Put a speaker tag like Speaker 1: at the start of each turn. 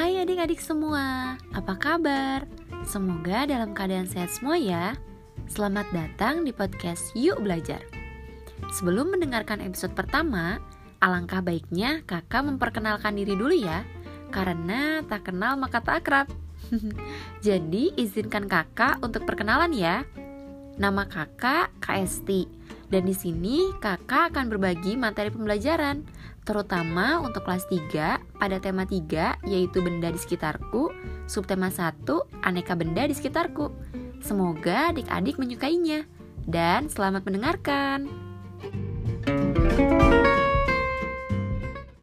Speaker 1: Hai adik-adik semua, apa kabar? Semoga dalam keadaan sehat semua ya. Selamat datang di podcast Yuk Belajar. Sebelum mendengarkan episode pertama, alangkah baiknya kakak memperkenalkan diri dulu ya, karena tak kenal maka tak akrab. Jadi izinkan kakak untuk perkenalan ya. Nama kakak Kak Esti, dan di sini kakak akan berbagi materi pembelajaran terutama untuk kelas 3 pada tema 3 yaitu benda di sekitarku, subtema 1 aneka benda di sekitarku. Semoga adik-adik menyukainya dan selamat mendengarkan.